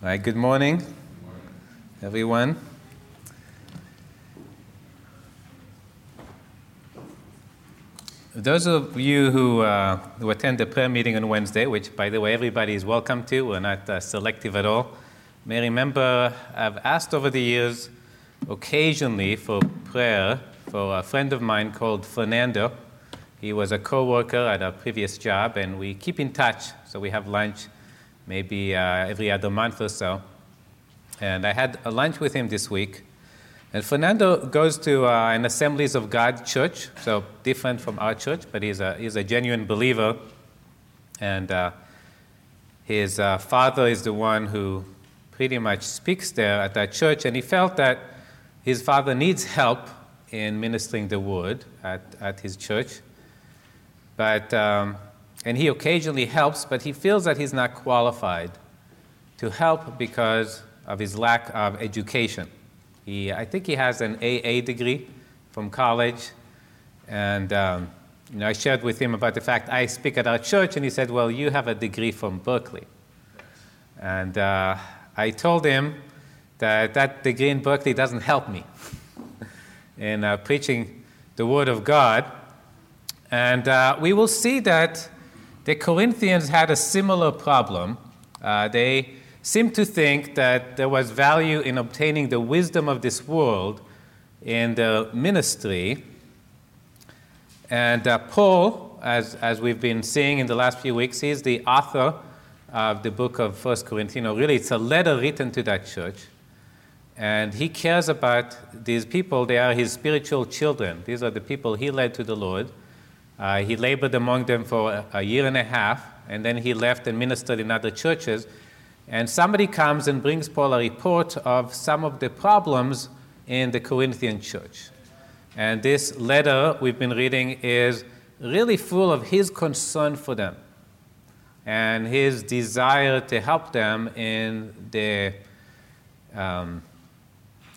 All right, good morning, everyone. Those of you who, uh, who attend the prayer meeting on Wednesday, which, by the way, everybody is welcome to, we're not uh, selective at all, may remember I've asked over the years occasionally for prayer for a friend of mine called Fernando. He was a co worker at a previous job, and we keep in touch, so we have lunch maybe uh, every other month or so. And I had a lunch with him this week. And Fernando goes to uh, an Assemblies of God church, so different from our church, but he's a, he's a genuine believer. And uh, his uh, father is the one who pretty much speaks there at that church. And he felt that his father needs help in ministering the word at, at his church. But um, and he occasionally helps, but he feels that he's not qualified to help because of his lack of education. He, I think he has an AA degree from college, and um, you know, I shared with him about the fact I speak at our church, and he said, "Well, you have a degree from Berkeley," and uh, I told him that that degree in Berkeley doesn't help me in uh, preaching the Word of God, and uh, we will see that the Corinthians had a similar problem. Uh, they seemed to think that there was value in obtaining the wisdom of this world in the ministry. And uh, Paul, as, as we've been seeing in the last few weeks, he's the author of the book of First Corinthians. Really, it's a letter written to that church. And he cares about these people. They are his spiritual children. These are the people he led to the Lord. Uh, he labored among them for a, a year and a half, and then he left and ministered in other churches. And somebody comes and brings Paul a report of some of the problems in the Corinthian church. And this letter we've been reading is really full of his concern for them and his desire to help them in the, um,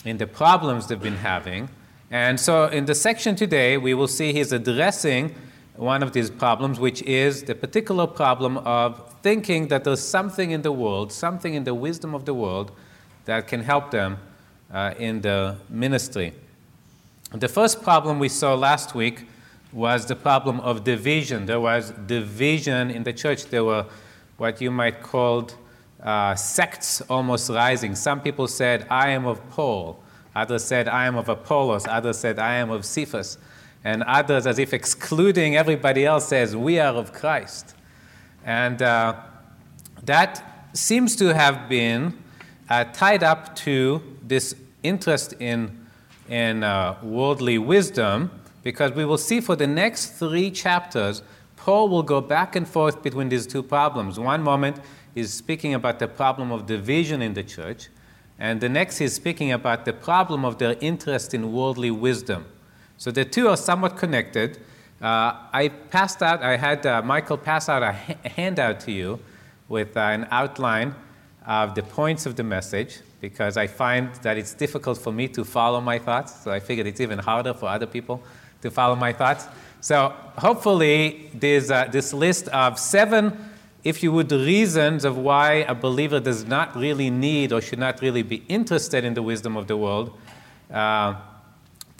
in the problems they've been having. And so in the section today, we will see he's addressing one of these problems, which is the particular problem of thinking that there's something in the world, something in the wisdom of the world, that can help them uh, in the ministry. The first problem we saw last week was the problem of division. There was division in the church. There were what you might call uh, sects almost rising. Some people said, I am of Paul. Others said, I am of Apollos. Others said, I am of Cephas and others, as if excluding everybody else, says, We are of Christ. And uh, that seems to have been uh, tied up to this interest in, in uh, worldly wisdom, because we will see for the next three chapters, Paul will go back and forth between these two problems. One moment, he's speaking about the problem of division in the church, and the next, he's speaking about the problem of their interest in worldly wisdom. So the two are somewhat connected. Uh, I passed out, I had uh, Michael pass out a, ha- handout to you with uh, an outline of the points of the message because I find that it's difficult for me to follow my thoughts. So I figured it's even harder for other people to follow my thoughts. So hopefully, there's uh, this list of seven, if you would, reasons of why a believer does not really need or should not really be interested in the wisdom of the world.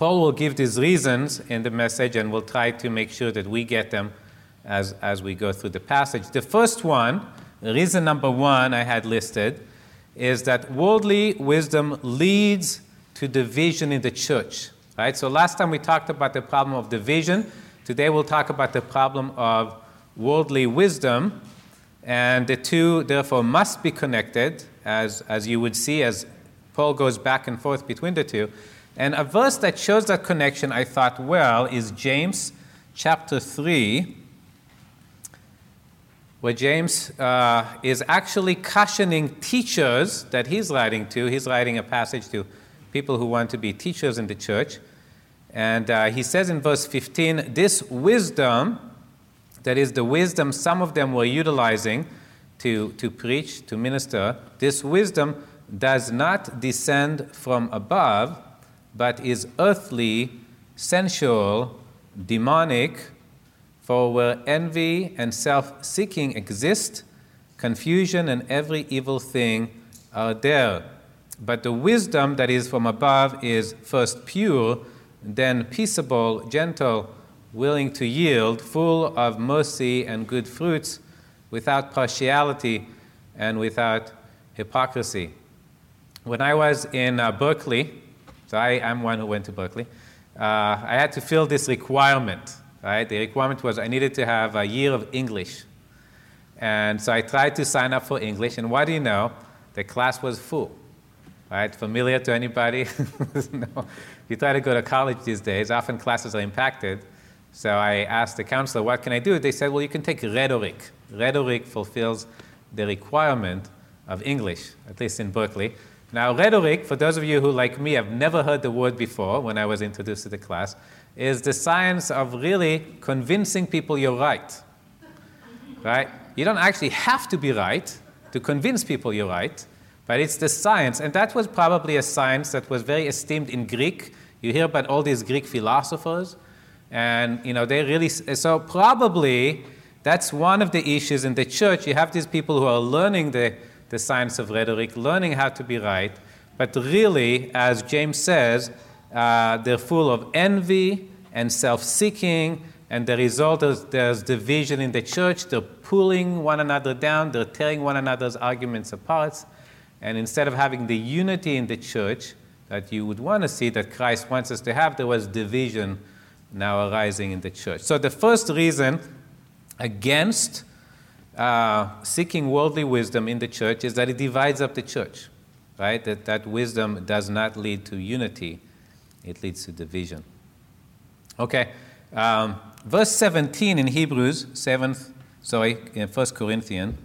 Paul will give these reasons in the message, and we'll try to make sure that we get them as, as we go through the passage. The first one, reason number one I had listed, is that worldly wisdom leads to division in the church. Right? So last time we talked about the problem of division. Today we'll talk about the problem of worldly wisdom. And the two, therefore, must be connected, as, as you would see as Paul goes back and forth between the two. And a verse that shows that connection, I thought, well, is James chapter 3, where James uh, is actually cautioning teachers that he's writing to. He's writing a passage to people who want to be teachers in the church. And uh, he says in verse 15, This wisdom, that is the wisdom some of them were utilizing to, to preach, to minister, this wisdom does not descend from above but is earthly, sensual, demonic, for where envy and self seeking exist, confusion and every evil thing are there. But the wisdom that is from above is first pure, then peaceable, gentle, willing to yield, full of mercy and good fruits, without partiality and without hypocrisy. When I was in uh, Berkeley, so I am one who went to Berkeley, uh, I had to fill this requirement. Right? The requirement was I needed to have a year of English. And so I tried to sign up for English, and what do you know? The class was full. Right? Familiar to anybody? no. You try to go to college these days, often classes are impacted. So I asked the counselor, what can I do? They said, well, you can take rhetoric. Rhetoric fulfills the requirement of English, at least in Berkeley. Now, rhetoric, for those of you who, like me, have never heard the word before when I was introduced to the class, is the science of really convincing people you're right. Right? You don't actually have to be right to convince people you're right, but it's the science. And that was probably a science that was very esteemed in Greek. You hear about all these Greek philosophers, and you know they really so probably that's one of the issues in the church. You have these people who are learning the, the science of rhetoric, learning how to be right, but really, as James says, uh, they're full of envy and self seeking, and the result is there's division in the church. They're pulling one another down, they're tearing one another's arguments apart. And instead of having the unity in the church that you would want to see, that Christ wants us to have, there was division now arising in the church. So the first reason against uh, seeking worldly wisdom in the church is that it divides up the church, right? That, that wisdom does not lead to unity, it leads to division. Okay, um, verse 17 in Hebrews, 7th, sorry, in 1 Corinthians,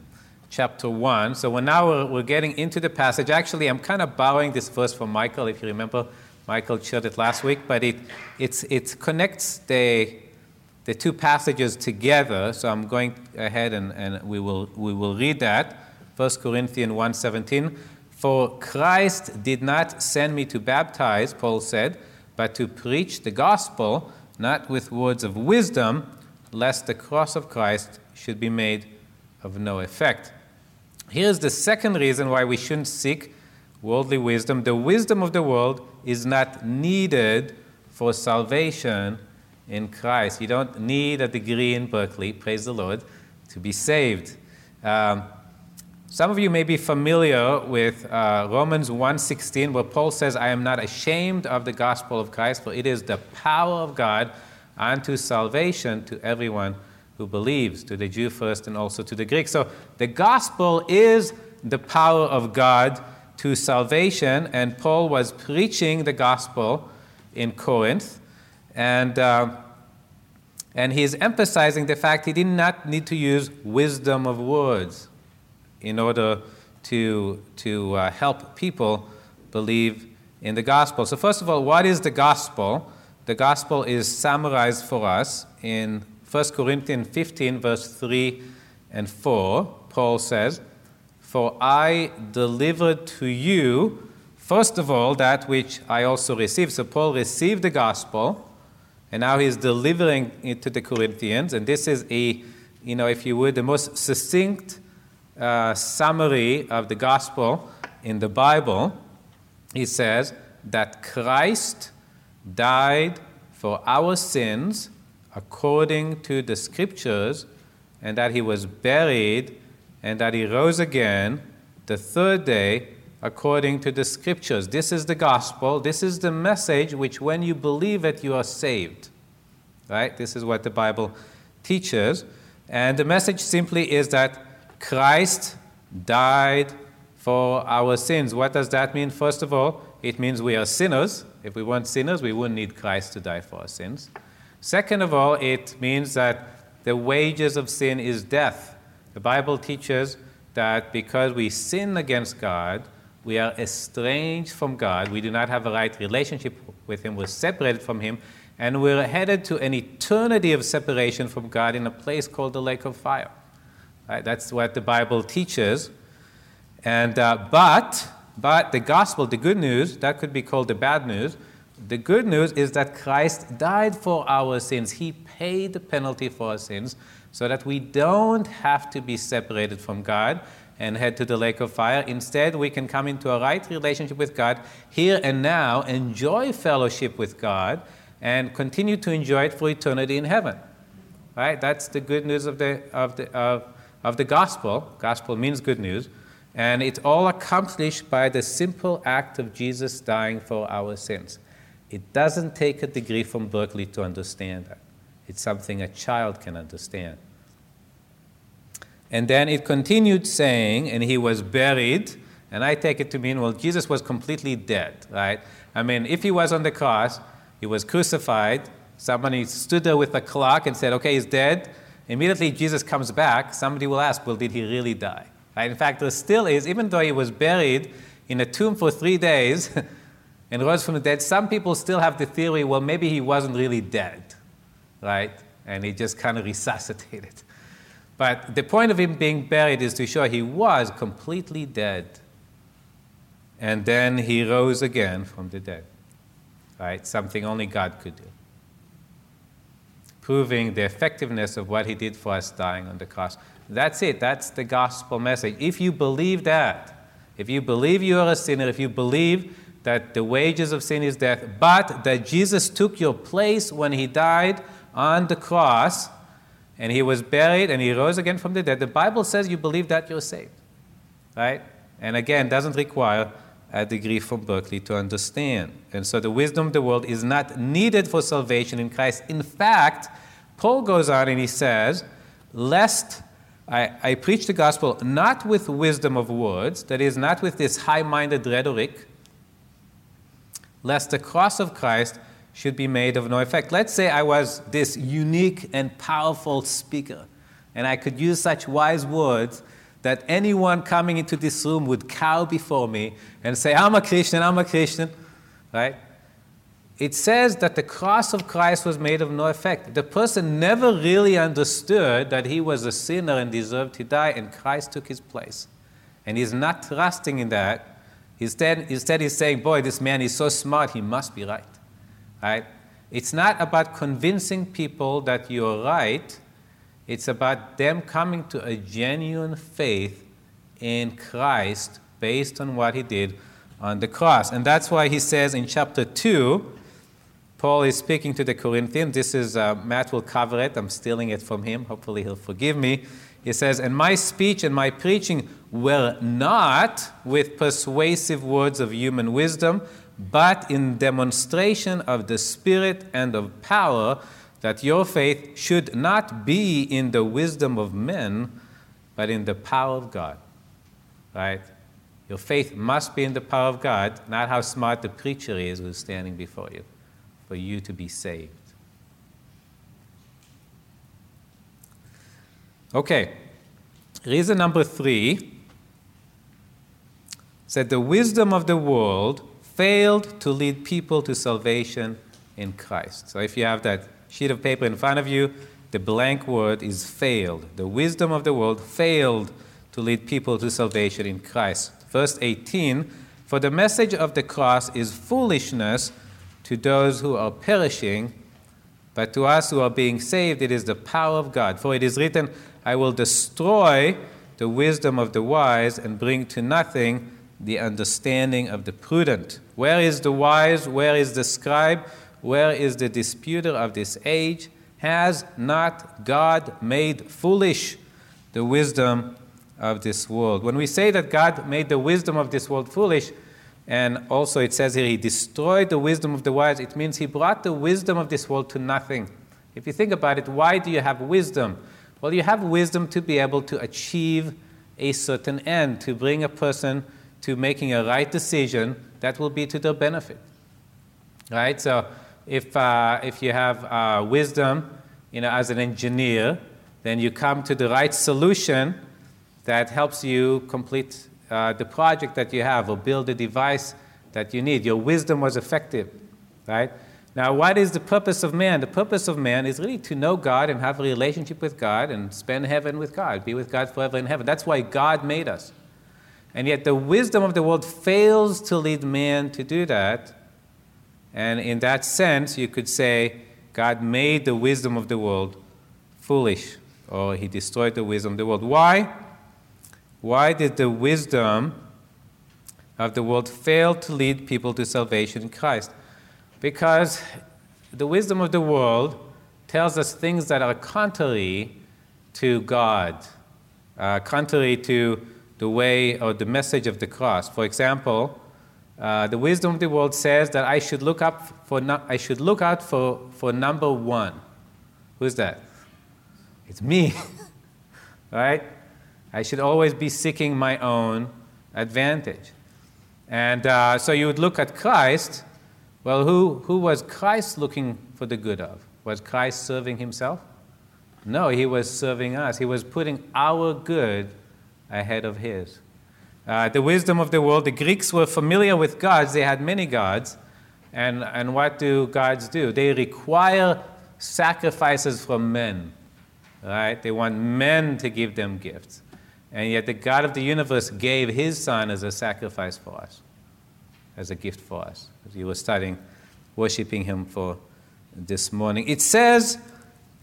chapter 1. So we're now we're, we're getting into the passage. Actually, I'm kind of borrowing this verse from Michael, if you remember. Michael shared it last week, but it, it's, it connects the, the two passages together. So I'm going ahead and, and we, will, we will read that. 1 Corinthians 1.17 For Christ did not send me to baptize, Paul said, but to preach the gospel, not with words of wisdom, lest the cross of Christ should be made of no effect. Here's the second reason why we shouldn't seek worldly wisdom. The wisdom of the world is not needed for salvation in Christ. You don't need a degree in Berkeley, praise the Lord, to be saved. Um, some of you may be familiar with uh, Romans 1:16, where Paul says, "I am not ashamed of the gospel of Christ, for it is the power of God unto salvation to everyone who believes, to the Jew first and also to the Greek." So the gospel is the power of God to salvation, and Paul was preaching the gospel in Corinth, and, uh, and he's emphasizing the fact he did not need to use wisdom of words in order to, to uh, help people believe in the gospel. So, first of all, what is the gospel? The gospel is summarized for us in 1 Corinthians 15, verse 3 and 4. Paul says, for I delivered to you, first of all, that which I also received. So Paul received the gospel, and now he's delivering it to the Corinthians. And this is a, you know, if you would, the most succinct uh, summary of the gospel in the Bible. He says that Christ died for our sins according to the scriptures, and that he was buried and that he rose again the third day according to the scriptures. This is the gospel. This is the message which, when you believe it, you are saved. Right? This is what the Bible teaches. And the message simply is that Christ died for our sins. What does that mean? First of all, it means we are sinners. If we weren't sinners, we wouldn't need Christ to die for our sins. Second of all, it means that the wages of sin is death. The Bible teaches that because we sin against God, we are estranged from God. We do not have a right relationship with Him. We're separated from Him. And we're headed to an eternity of separation from God in a place called the lake of fire. Right? That's what the Bible teaches. And, uh, but, but the gospel, the good news, that could be called the bad news. The good news is that Christ died for our sins. He paid the penalty for our sins so that we don't have to be separated from God. And head to the lake of fire. Instead, we can come into a right relationship with God here and now, enjoy fellowship with God, and continue to enjoy it for eternity in heaven. Right? That's the good news of the, of the, of, of the gospel. Gospel means good news. And it's all accomplished by the simple act of Jesus dying for our sins. It doesn't take a degree from Berkeley to understand that. It's something a child can understand. And then it continued saying, and he was buried. And I take it to mean, well, Jesus was completely dead, right? I mean, if he was on the cross, he was crucified, somebody stood there with a clock and said, okay, he's dead. Immediately Jesus comes back, somebody will ask, well, did he really die? Right? In fact, there still is, even though he was buried in a tomb for three days and rose from the dead, some people still have the theory, well, maybe he wasn't really dead, right? And he just kind of resuscitated. But the point of him being buried is to show he was completely dead. And then he rose again from the dead. Right? Something only God could do. Proving the effectiveness of what he did for us dying on the cross. That's it. That's the gospel message. If you believe that, if you believe you are a sinner, if you believe that the wages of sin is death, but that Jesus took your place when he died on the cross, and he was buried and he rose again from the dead. The Bible says you believe that you're saved. Right? And again, doesn't require a degree from Berkeley to understand. And so the wisdom of the world is not needed for salvation in Christ. In fact, Paul goes on and he says, Lest I, I preach the gospel not with wisdom of words, that is, not with this high minded rhetoric, lest the cross of Christ should be made of no effect. Let's say I was this unique and powerful speaker, and I could use such wise words that anyone coming into this room would cow before me and say, I'm a Christian, I'm a Christian, right? It says that the cross of Christ was made of no effect. The person never really understood that he was a sinner and deserved to die, and Christ took his place. And he's not trusting in that. Instead, instead he's saying, Boy, this man is so smart, he must be right. Right? It's not about convincing people that you're right. It's about them coming to a genuine faith in Christ based on what he did on the cross. And that's why he says in chapter 2, Paul is speaking to the Corinthians. This is, uh, Matt will cover it. I'm stealing it from him. Hopefully, he'll forgive me. He says, And my speech and my preaching were not with persuasive words of human wisdom, but in demonstration of the Spirit and of power, that your faith should not be in the wisdom of men, but in the power of God. Right? Your faith must be in the power of God, not how smart the preacher is who's standing before you, for you to be saved. Okay, reason number three said the wisdom of the world failed to lead people to salvation in Christ. So if you have that sheet of paper in front of you, the blank word is failed. The wisdom of the world failed to lead people to salvation in Christ. Verse 18 For the message of the cross is foolishness to those who are perishing, but to us who are being saved, it is the power of God. For it is written, I will destroy the wisdom of the wise and bring to nothing the understanding of the prudent. Where is the wise? Where is the scribe? Where is the disputer of this age? Has not God made foolish the wisdom of this world? When we say that God made the wisdom of this world foolish, and also it says here, He destroyed the wisdom of the wise, it means He brought the wisdom of this world to nothing. If you think about it, why do you have wisdom? Well, you have wisdom to be able to achieve a certain end, to bring a person to making a right decision that will be to their benefit. Right? So if, uh, if you have uh, wisdom, you know, as an engineer, then you come to the right solution that helps you complete uh, the project that you have or build the device that you need. Your wisdom was effective, right? Now, what is the purpose of man? The purpose of man is really to know God and have a relationship with God and spend heaven with God, be with God forever in heaven. That's why God made us. And yet, the wisdom of the world fails to lead man to do that. And in that sense, you could say God made the wisdom of the world foolish, or he destroyed the wisdom of the world. Why? Why did the wisdom of the world fail to lead people to salvation in Christ? Because the wisdom of the world tells us things that are contrary to God, uh, contrary to the way or the message of the cross. For example, uh, the wisdom of the world says that I should look up for no, I should look out for, for number one. Who's that? It's me, right? I should always be seeking my own advantage. And uh, so you would look at Christ. Well, who, who was Christ looking for the good of? Was Christ serving himself? No, he was serving us. He was putting our good ahead of his. Uh, the wisdom of the world, the Greeks were familiar with gods, they had many gods. And, and what do gods do? They require sacrifices from men, right? They want men to give them gifts. And yet the God of the universe gave his son as a sacrifice for us, as a gift for us. As you were studying, worshiping him for this morning. It says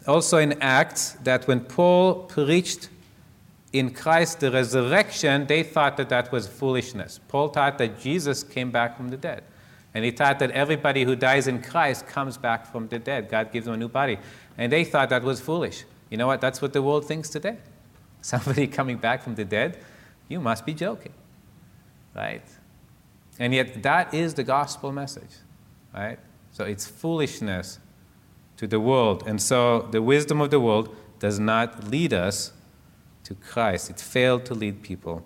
also in Acts that when Paul preached in Christ the resurrection, they thought that that was foolishness. Paul taught that Jesus came back from the dead. And he thought that everybody who dies in Christ comes back from the dead. God gives them a new body. And they thought that was foolish. You know what? That's what the world thinks today. Somebody coming back from the dead, you must be joking. Right? And yet, that is the gospel message. Right? So it's foolishness to the world. And so the wisdom of the world does not lead us to Christ. It failed to lead people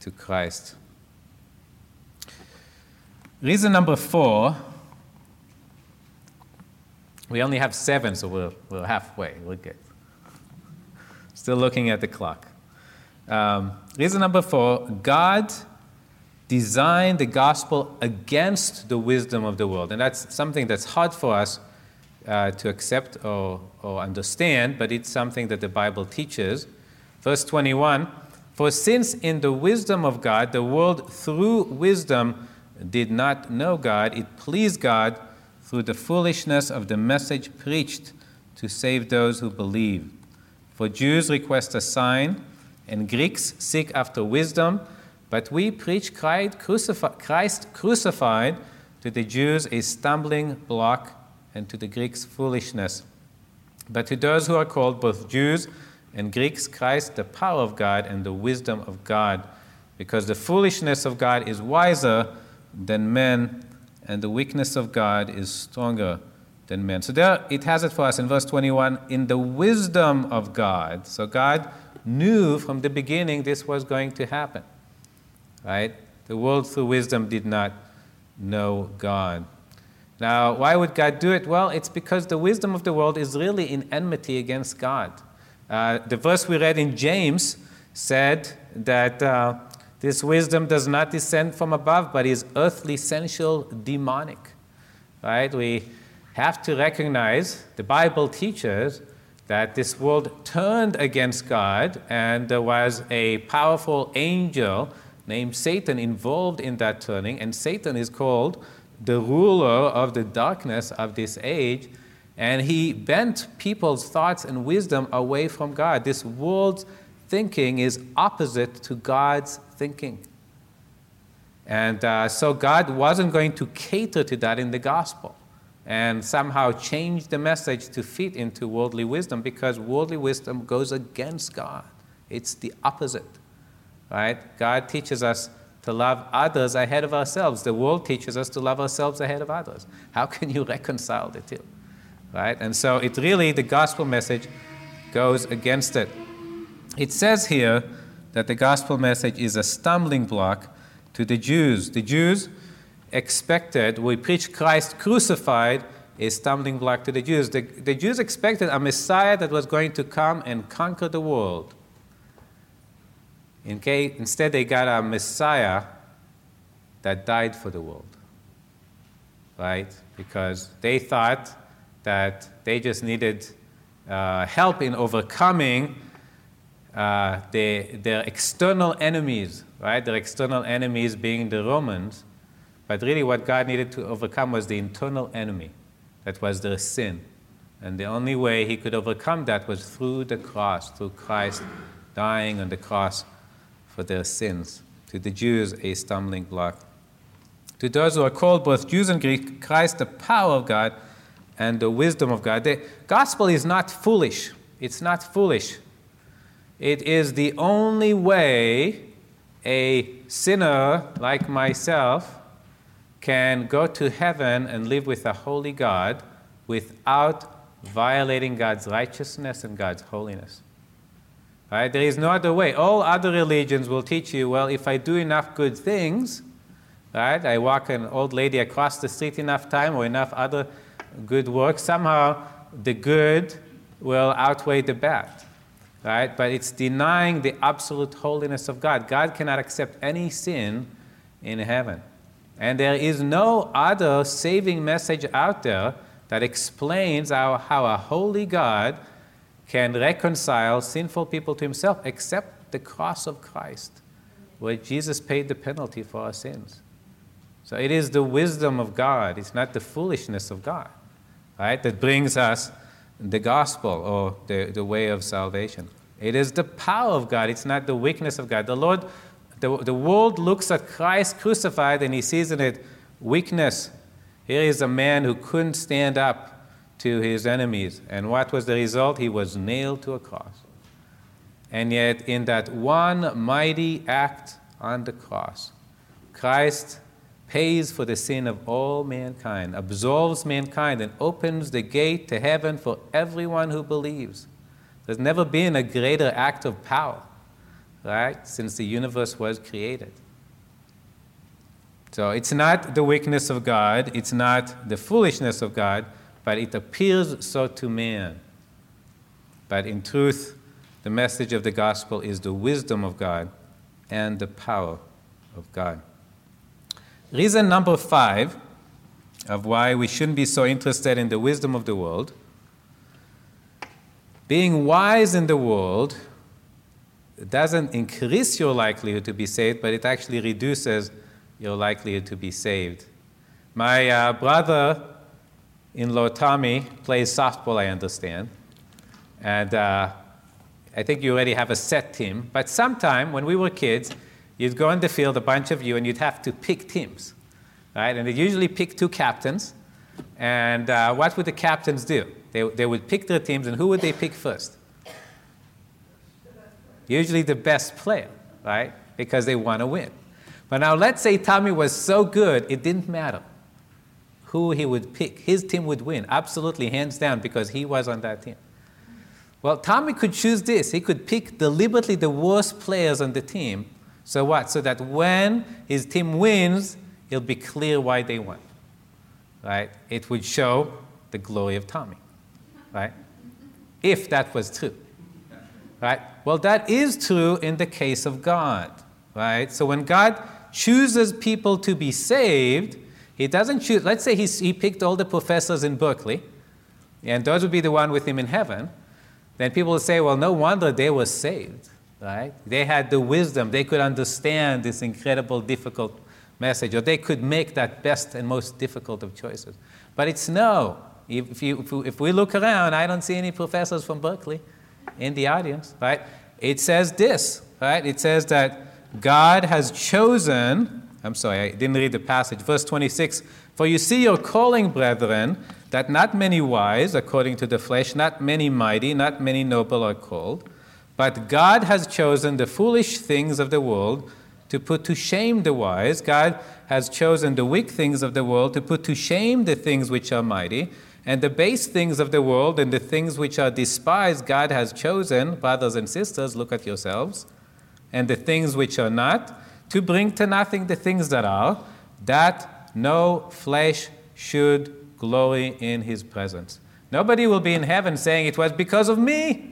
to Christ. Reason number four we only have seven, so we're, we're halfway. We're good. Still looking at the clock. Um, reason number four God designed the gospel against the wisdom of the world. And that's something that's hard for us uh, to accept or, or understand, but it's something that the Bible teaches. Verse 21 For since in the wisdom of God, the world through wisdom did not know God, it pleased God through the foolishness of the message preached to save those who believe. For Jews request a sign, and Greeks seek after wisdom, but we preach Christ crucified to the Jews a stumbling block and to the Greeks foolishness. But to those who are called, both Jews and Greeks, Christ, the power of God and the wisdom of God, because the foolishness of God is wiser than men, and the weakness of God is stronger than men. So there it has it for us in verse 21 in the wisdom of God. So God knew from the beginning this was going to happen. Right? The world through wisdom did not know God. Now, why would God do it? Well, it's because the wisdom of the world is really in enmity against God. Uh, the verse we read in James said that uh, this wisdom does not descend from above, but is earthly, sensual, demonic. Right? We have to recognize the Bible teaches that this world turned against God, and there was a powerful angel named Satan involved in that turning, and Satan is called the ruler of the darkness of this age, and he bent people's thoughts and wisdom away from God. This world's thinking is opposite to God's thinking. And uh, so God wasn't going to cater to that in the gospel and somehow change the message to fit into worldly wisdom because worldly wisdom goes against God. It's the opposite. Right? God teaches us to love others ahead of ourselves. The world teaches us to love ourselves ahead of others. How can you reconcile the two? Right? And so it really, the gospel message goes against it. It says here that the gospel message is a stumbling block to the Jews. The Jews expected, we preach Christ crucified, a stumbling block to the Jews. The, the Jews expected a Messiah that was going to come and conquer the world. Instead, they got a Messiah that died for the world. Right? Because they thought that they just needed uh, help in overcoming uh, the, their external enemies, right? Their external enemies being the Romans. But really, what God needed to overcome was the internal enemy, that was their sin. And the only way he could overcome that was through the cross, through Christ dying on the cross for their sins. To the Jews, a stumbling block. To those who are called, both Jews and Greek, Christ, the power of God and the wisdom of God. The gospel is not foolish. It's not foolish. It is the only way a sinner like myself can go to heaven and live with a holy God without violating God's righteousness and God's holiness. Right? There is no other way. All other religions will teach you, well, if I do enough good things, right? I walk an old lady across the street enough time or enough other good work, somehow the good will outweigh the bad. Right? But it's denying the absolute holiness of God. God cannot accept any sin in heaven. And there is no other saving message out there that explains how, how a holy God can reconcile sinful people to himself except the cross of Christ, where Jesus paid the penalty for our sins. So it is the wisdom of God, it's not the foolishness of God, right, that brings us the gospel or the, the way of salvation. It is the power of God, it's not the weakness of God. The Lord, the, the world looks at Christ crucified and he sees in it weakness. Here is a man who couldn't stand up to his enemies. And what was the result? He was nailed to a cross. And yet, in that one mighty act on the cross, Christ pays for the sin of all mankind, absolves mankind, and opens the gate to heaven for everyone who believes. There's never been a greater act of power, right, since the universe was created. So it's not the weakness of God, it's not the foolishness of God, but it appears so to man. But in truth, the message of the gospel is the wisdom of God and the power of God. Reason number five of why we shouldn't be so interested in the wisdom of the world being wise in the world doesn't increase your likelihood to be saved, but it actually reduces your likelihood to be saved. My uh, brother in law Tommy plays softball, I understand. And uh, I think you already have a set team. But sometime when we were kids, you'd go in the field, a bunch of you, and you'd have to pick teams. Right? And they usually pick two captains. And uh, what would the captains do? They, they would pick their teams, and who would they pick first? Usually the best player, right? Because they want to win. But now let's say Tommy was so good, it didn't matter who he would pick. His team would win, absolutely, hands down, because he was on that team. Well, Tommy could choose this. He could pick deliberately the worst players on the team. So what? So that when his team wins, it'll be clear why they won. Right? It would show the glory of Tommy. Right? If that was true. Right? Well, that is true in the case of God. Right? So when God chooses people to be saved, he doesn't choose, let's say he's, he picked all the professors in Berkeley, and those would be the one with him in heaven. Then people would say, well, no wonder they were saved, right? They had the wisdom, they could understand this incredible, difficult message, or they could make that best and most difficult of choices. But it's no. If, you, if, we look around, I don't see any professors from Berkeley in the audience, right? It says this, right? It says that God has chosen I'm sorry, I didn't read the passage. Verse 26 For you see your calling, brethren, that not many wise, according to the flesh, not many mighty, not many noble are called. But God has chosen the foolish things of the world to put to shame the wise. God has chosen the weak things of the world to put to shame the things which are mighty. And the base things of the world and the things which are despised, God has chosen, brothers and sisters, look at yourselves, and the things which are not to bring to nothing the things that are, that no flesh should glory in his presence. Nobody will be in heaven saying it was because of me,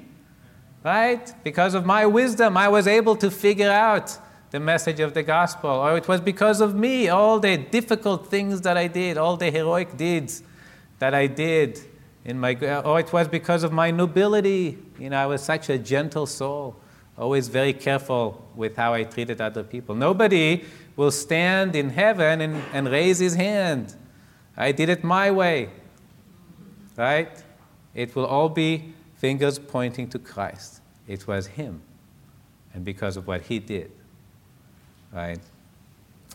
right? Because of my wisdom, I was able to figure out the message of the gospel. Or it was because of me, all the difficult things that I did, all the heroic deeds that I did in my, or it was because of my nobility. You know, I was such a gentle soul always very careful with how I treated other people. Nobody will stand in heaven and, and raise his hand. I did it my way. Right? It will all be fingers pointing to Christ. It was him, and because of what he did. right?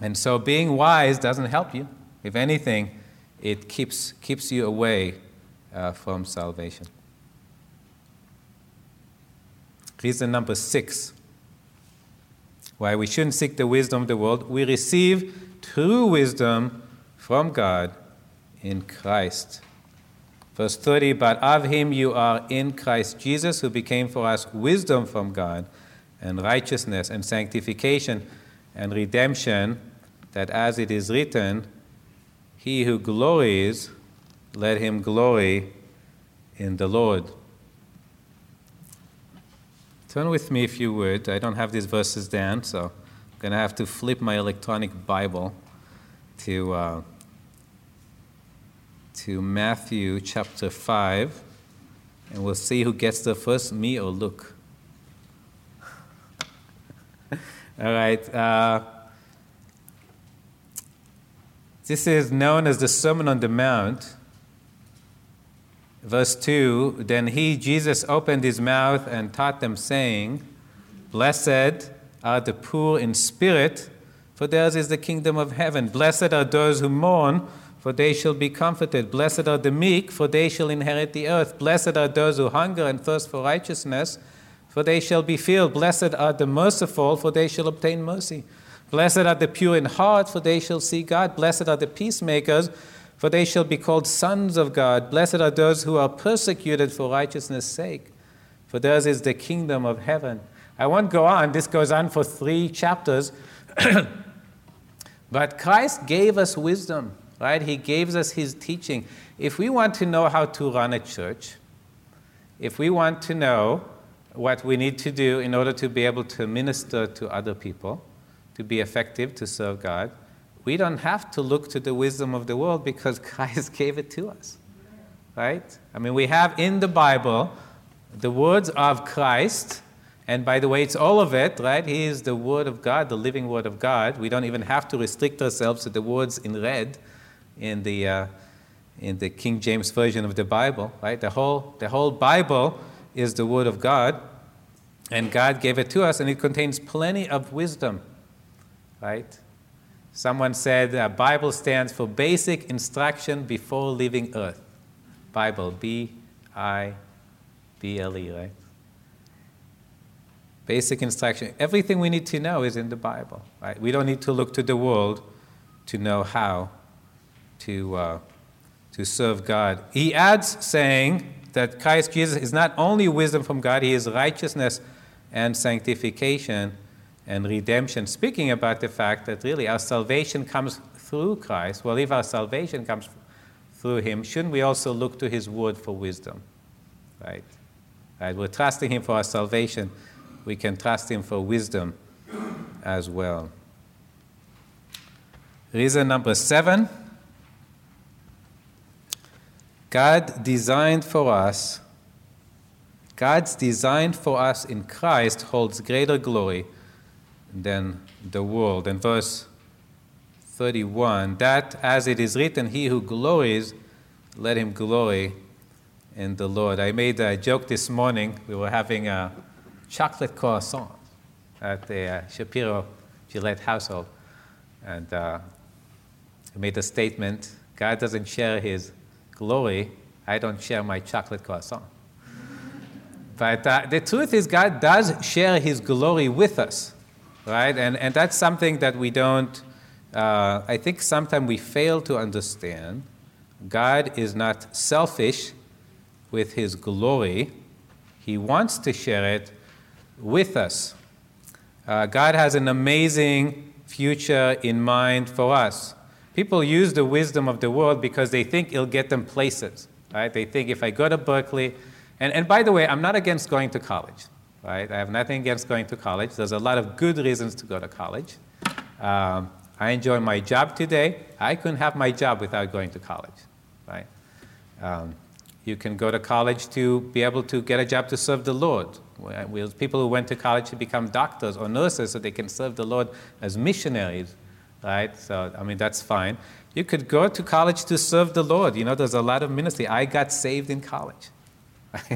And so being wise doesn't help you. If anything, it keeps, keeps you away uh, from salvation. Reason number six why we shouldn't seek the wisdom of the world. We receive true wisdom from God in Christ. Verse 30 But of him you are in Christ Jesus, who became for us wisdom from God, and righteousness, and sanctification, and redemption, that as it is written, He who glories, let him glory in the Lord. Turn with me, if you would. I don't have these verses down, so I'm going to have to flip my electronic Bible to, uh, to Matthew chapter 5, and we'll see who gets the first, me or Luke. All right. Uh, this is known as the Sermon on the Mount. Verse 2 Then he, Jesus, opened his mouth and taught them, saying, Blessed are the poor in spirit, for theirs is the kingdom of heaven. Blessed are those who mourn, for they shall be comforted. Blessed are the meek, for they shall inherit the earth. Blessed are those who hunger and thirst for righteousness, for they shall be filled. Blessed are the merciful, for they shall obtain mercy. Blessed are the pure in heart, for they shall see God. Blessed are the peacemakers for they shall be called sons of God. Blessed are those who are persecuted for righteousness' sake, for theirs is the kingdom of heaven. I won't go on, this goes on for three chapters. but Christ gave us wisdom, right? He gave us his teaching. If we want to know how to run a church, if we want to know what we need to do in order to be able to minister to other people, to be effective, to serve God, we don't have to look to the wisdom of the world because Christ gave it to us. Right? I mean, we have in the Bible the words of Christ, and by the way, it's all of it, right? He is the Word of God, the living Word of God. We don't even have to restrict ourselves to the words in red in the, uh, in the King James Version of the Bible, right? The whole, the whole Bible is the Word of God, and God gave it to us, and it contains plenty of wisdom, right? Someone said uh, Bible stands for basic instruction before leaving earth. Bible, B I B L E, right? Basic instruction. Everything we need to know is in the Bible, right? We don't need to look to the world to know how to, uh, to serve God. He adds saying that Christ Jesus is not only wisdom from God, he is righteousness and sanctification and redemption, speaking about the fact that really our salvation comes through Christ. Well, if our salvation comes through Him, shouldn't we also look to His Word for wisdom? Right? Right? We're trusting Him for our salvation. We can trust Him for wisdom as well. Reason number seven God designed for us, God's design for us in Christ holds greater glory than the world. And verse 31 that as it is written, he who glories, let him glory in the Lord. I made a joke this morning. We were having a chocolate croissant at the uh, Shapiro Gillette household. And uh, I made a statement God doesn't share his glory, I don't share my chocolate croissant. But uh, the truth is, God does share his glory with us right? And, and that's something that we don't, uh, I think sometimes we fail to understand. God is not selfish with his glory, he wants to share it with us. Uh, God has an amazing future in mind for us. People use the wisdom of the world because they think it'll get them places, right? They think if I go to Berkeley, and, and by the way, I'm not against going to college right? I have nothing against going to college. There's a lot of good reasons to go to college. Um, I enjoy my job today. I couldn't have my job without going to college, right? Um, you can go to college to be able to get a job to serve the Lord. People who went to college to become doctors or nurses so they can serve the Lord as missionaries, right? So, I mean, that's fine. You could go to college to serve the Lord. You know, there's a lot of ministry. I got saved in college.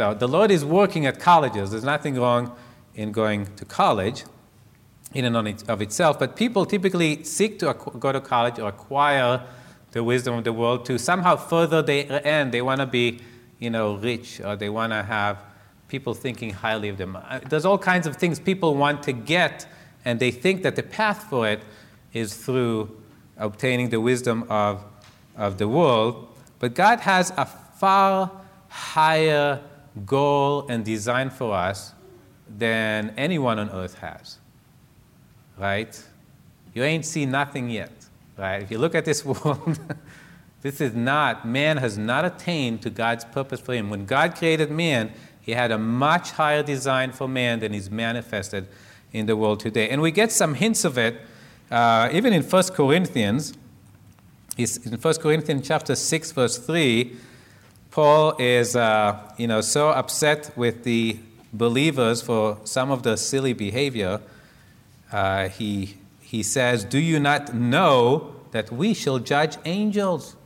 So the Lord is working at colleges. There's nothing wrong in going to college. in and of itself, but people typically seek to go to college or acquire the wisdom of the world to somehow further their end. They want to be, you know, rich or they want to have people thinking highly of them. Uh, there's all kinds of things people want to get, and they think that the path for it is through obtaining the wisdom of, of the world. But God has a far higher goal and design for us than anyone on earth has. Right? You ain't seen nothing yet. Right? If you look at this world, this is not, man has not attained to God's purpose for him. When God created man, he had a much higher design for man than is manifested in the world today. And we get some hints of it uh, even in 1 Corinthians. In 1 Corinthians chapter 6, verse 3, Paul is uh, you know, so upset with the believers for some of the silly behavior. Uh, he, he says, Do you not know that we shall judge angels?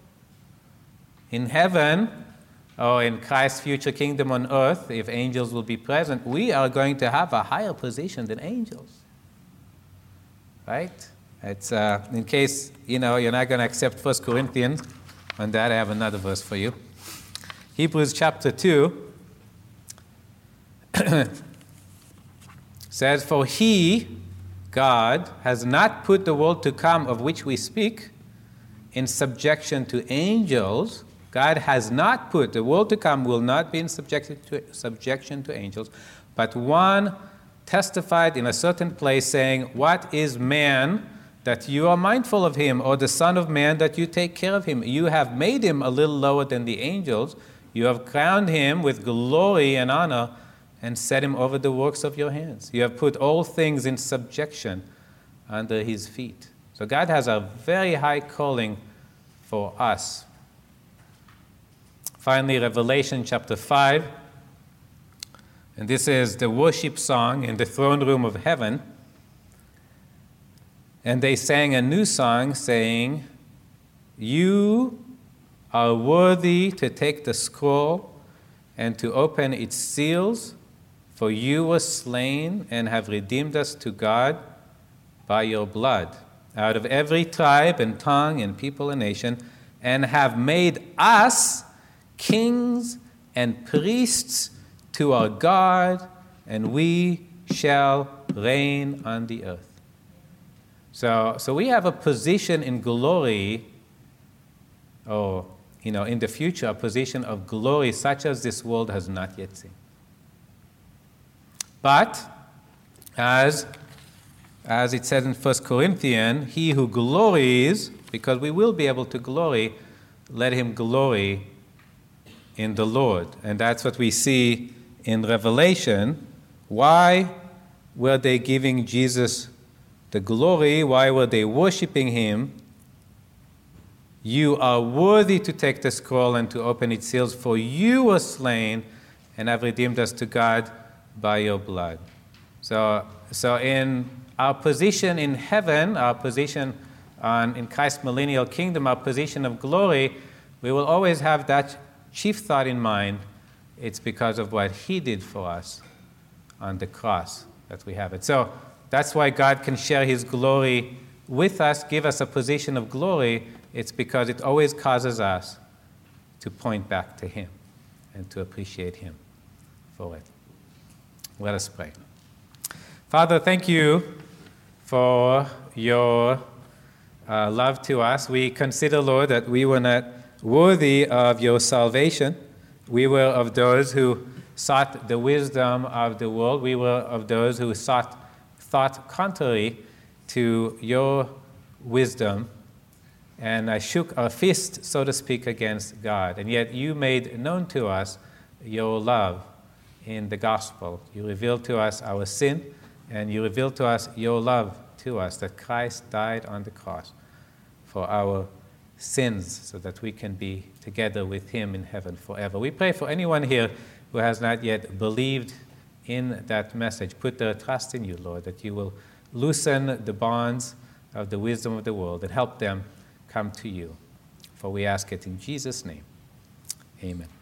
In heaven, or in Christ's future kingdom on earth, if angels will be present, we are going to have a higher position than angels. Right? It's, uh, in case you know you're not going to accept 1 Corinthians, on that I have another verse for you. Hebrews chapter 2 says, For he, God, has not put the world to come of which we speak in subjection to angels. God has not put, the world to come will not be in subjection to, subjection to angels, but one testified in a certain place, saying, What is man that you are mindful of him, or the Son of Man that you take care of him? You have made him a little lower than the angels you have crowned him with glory and honor and set him over the works of your hands. You have put all things in subjection under his feet. So God has a very high calling for us. Finally, Revelation chapter 5. And this is the worship song in the throne room of heaven. And they sang a new song saying, You are worthy to take the scroll and to open its seals, for you were slain and have redeemed us to God by your blood out of every tribe and tongue and people and nation, and have made us kings and priests to our God, and we shall reign on the earth. So, so we have a position in glory, or you know, in the future, a position of glory such as this world has not yet seen. But, as, as it says in 1 Corinthians, he who glories, because we will be able to glory, let him glory in the Lord. And that's what we see in Revelation. Why were they giving Jesus the glory? Why were they worshiping him? You are worthy to take the scroll and to open its seals, for you were slain and have redeemed us to God by your blood. So, so in our position in heaven, our position on, in Christ's millennial kingdom, our position of glory, we will always have that chief thought in mind. It's because of what He did for us on the cross that we have it. So that's why God can share His glory with us, give us a position of glory it's because it always causes us to point back to Him and to appreciate Him for it. Let us pray. Father, thank you for your uh, love to us. We consider, Lord, that we were not worthy of your salvation. We were of those who sought the wisdom of the world. We were of those who sought thought contrary to your wisdom and I shook our fist, so to speak, against God. And yet you made known to us your love in the gospel. You revealed to us our sin, and you revealed to us your love to us, that Christ died on the cross for our sins so that we can be together with him in heaven forever. We pray for anyone here who has not yet believed in that message. Put their trust in you, Lord, that you will loosen the bonds of the wisdom of the world and help them come to you. For we ask it in Jesus' name. Amen.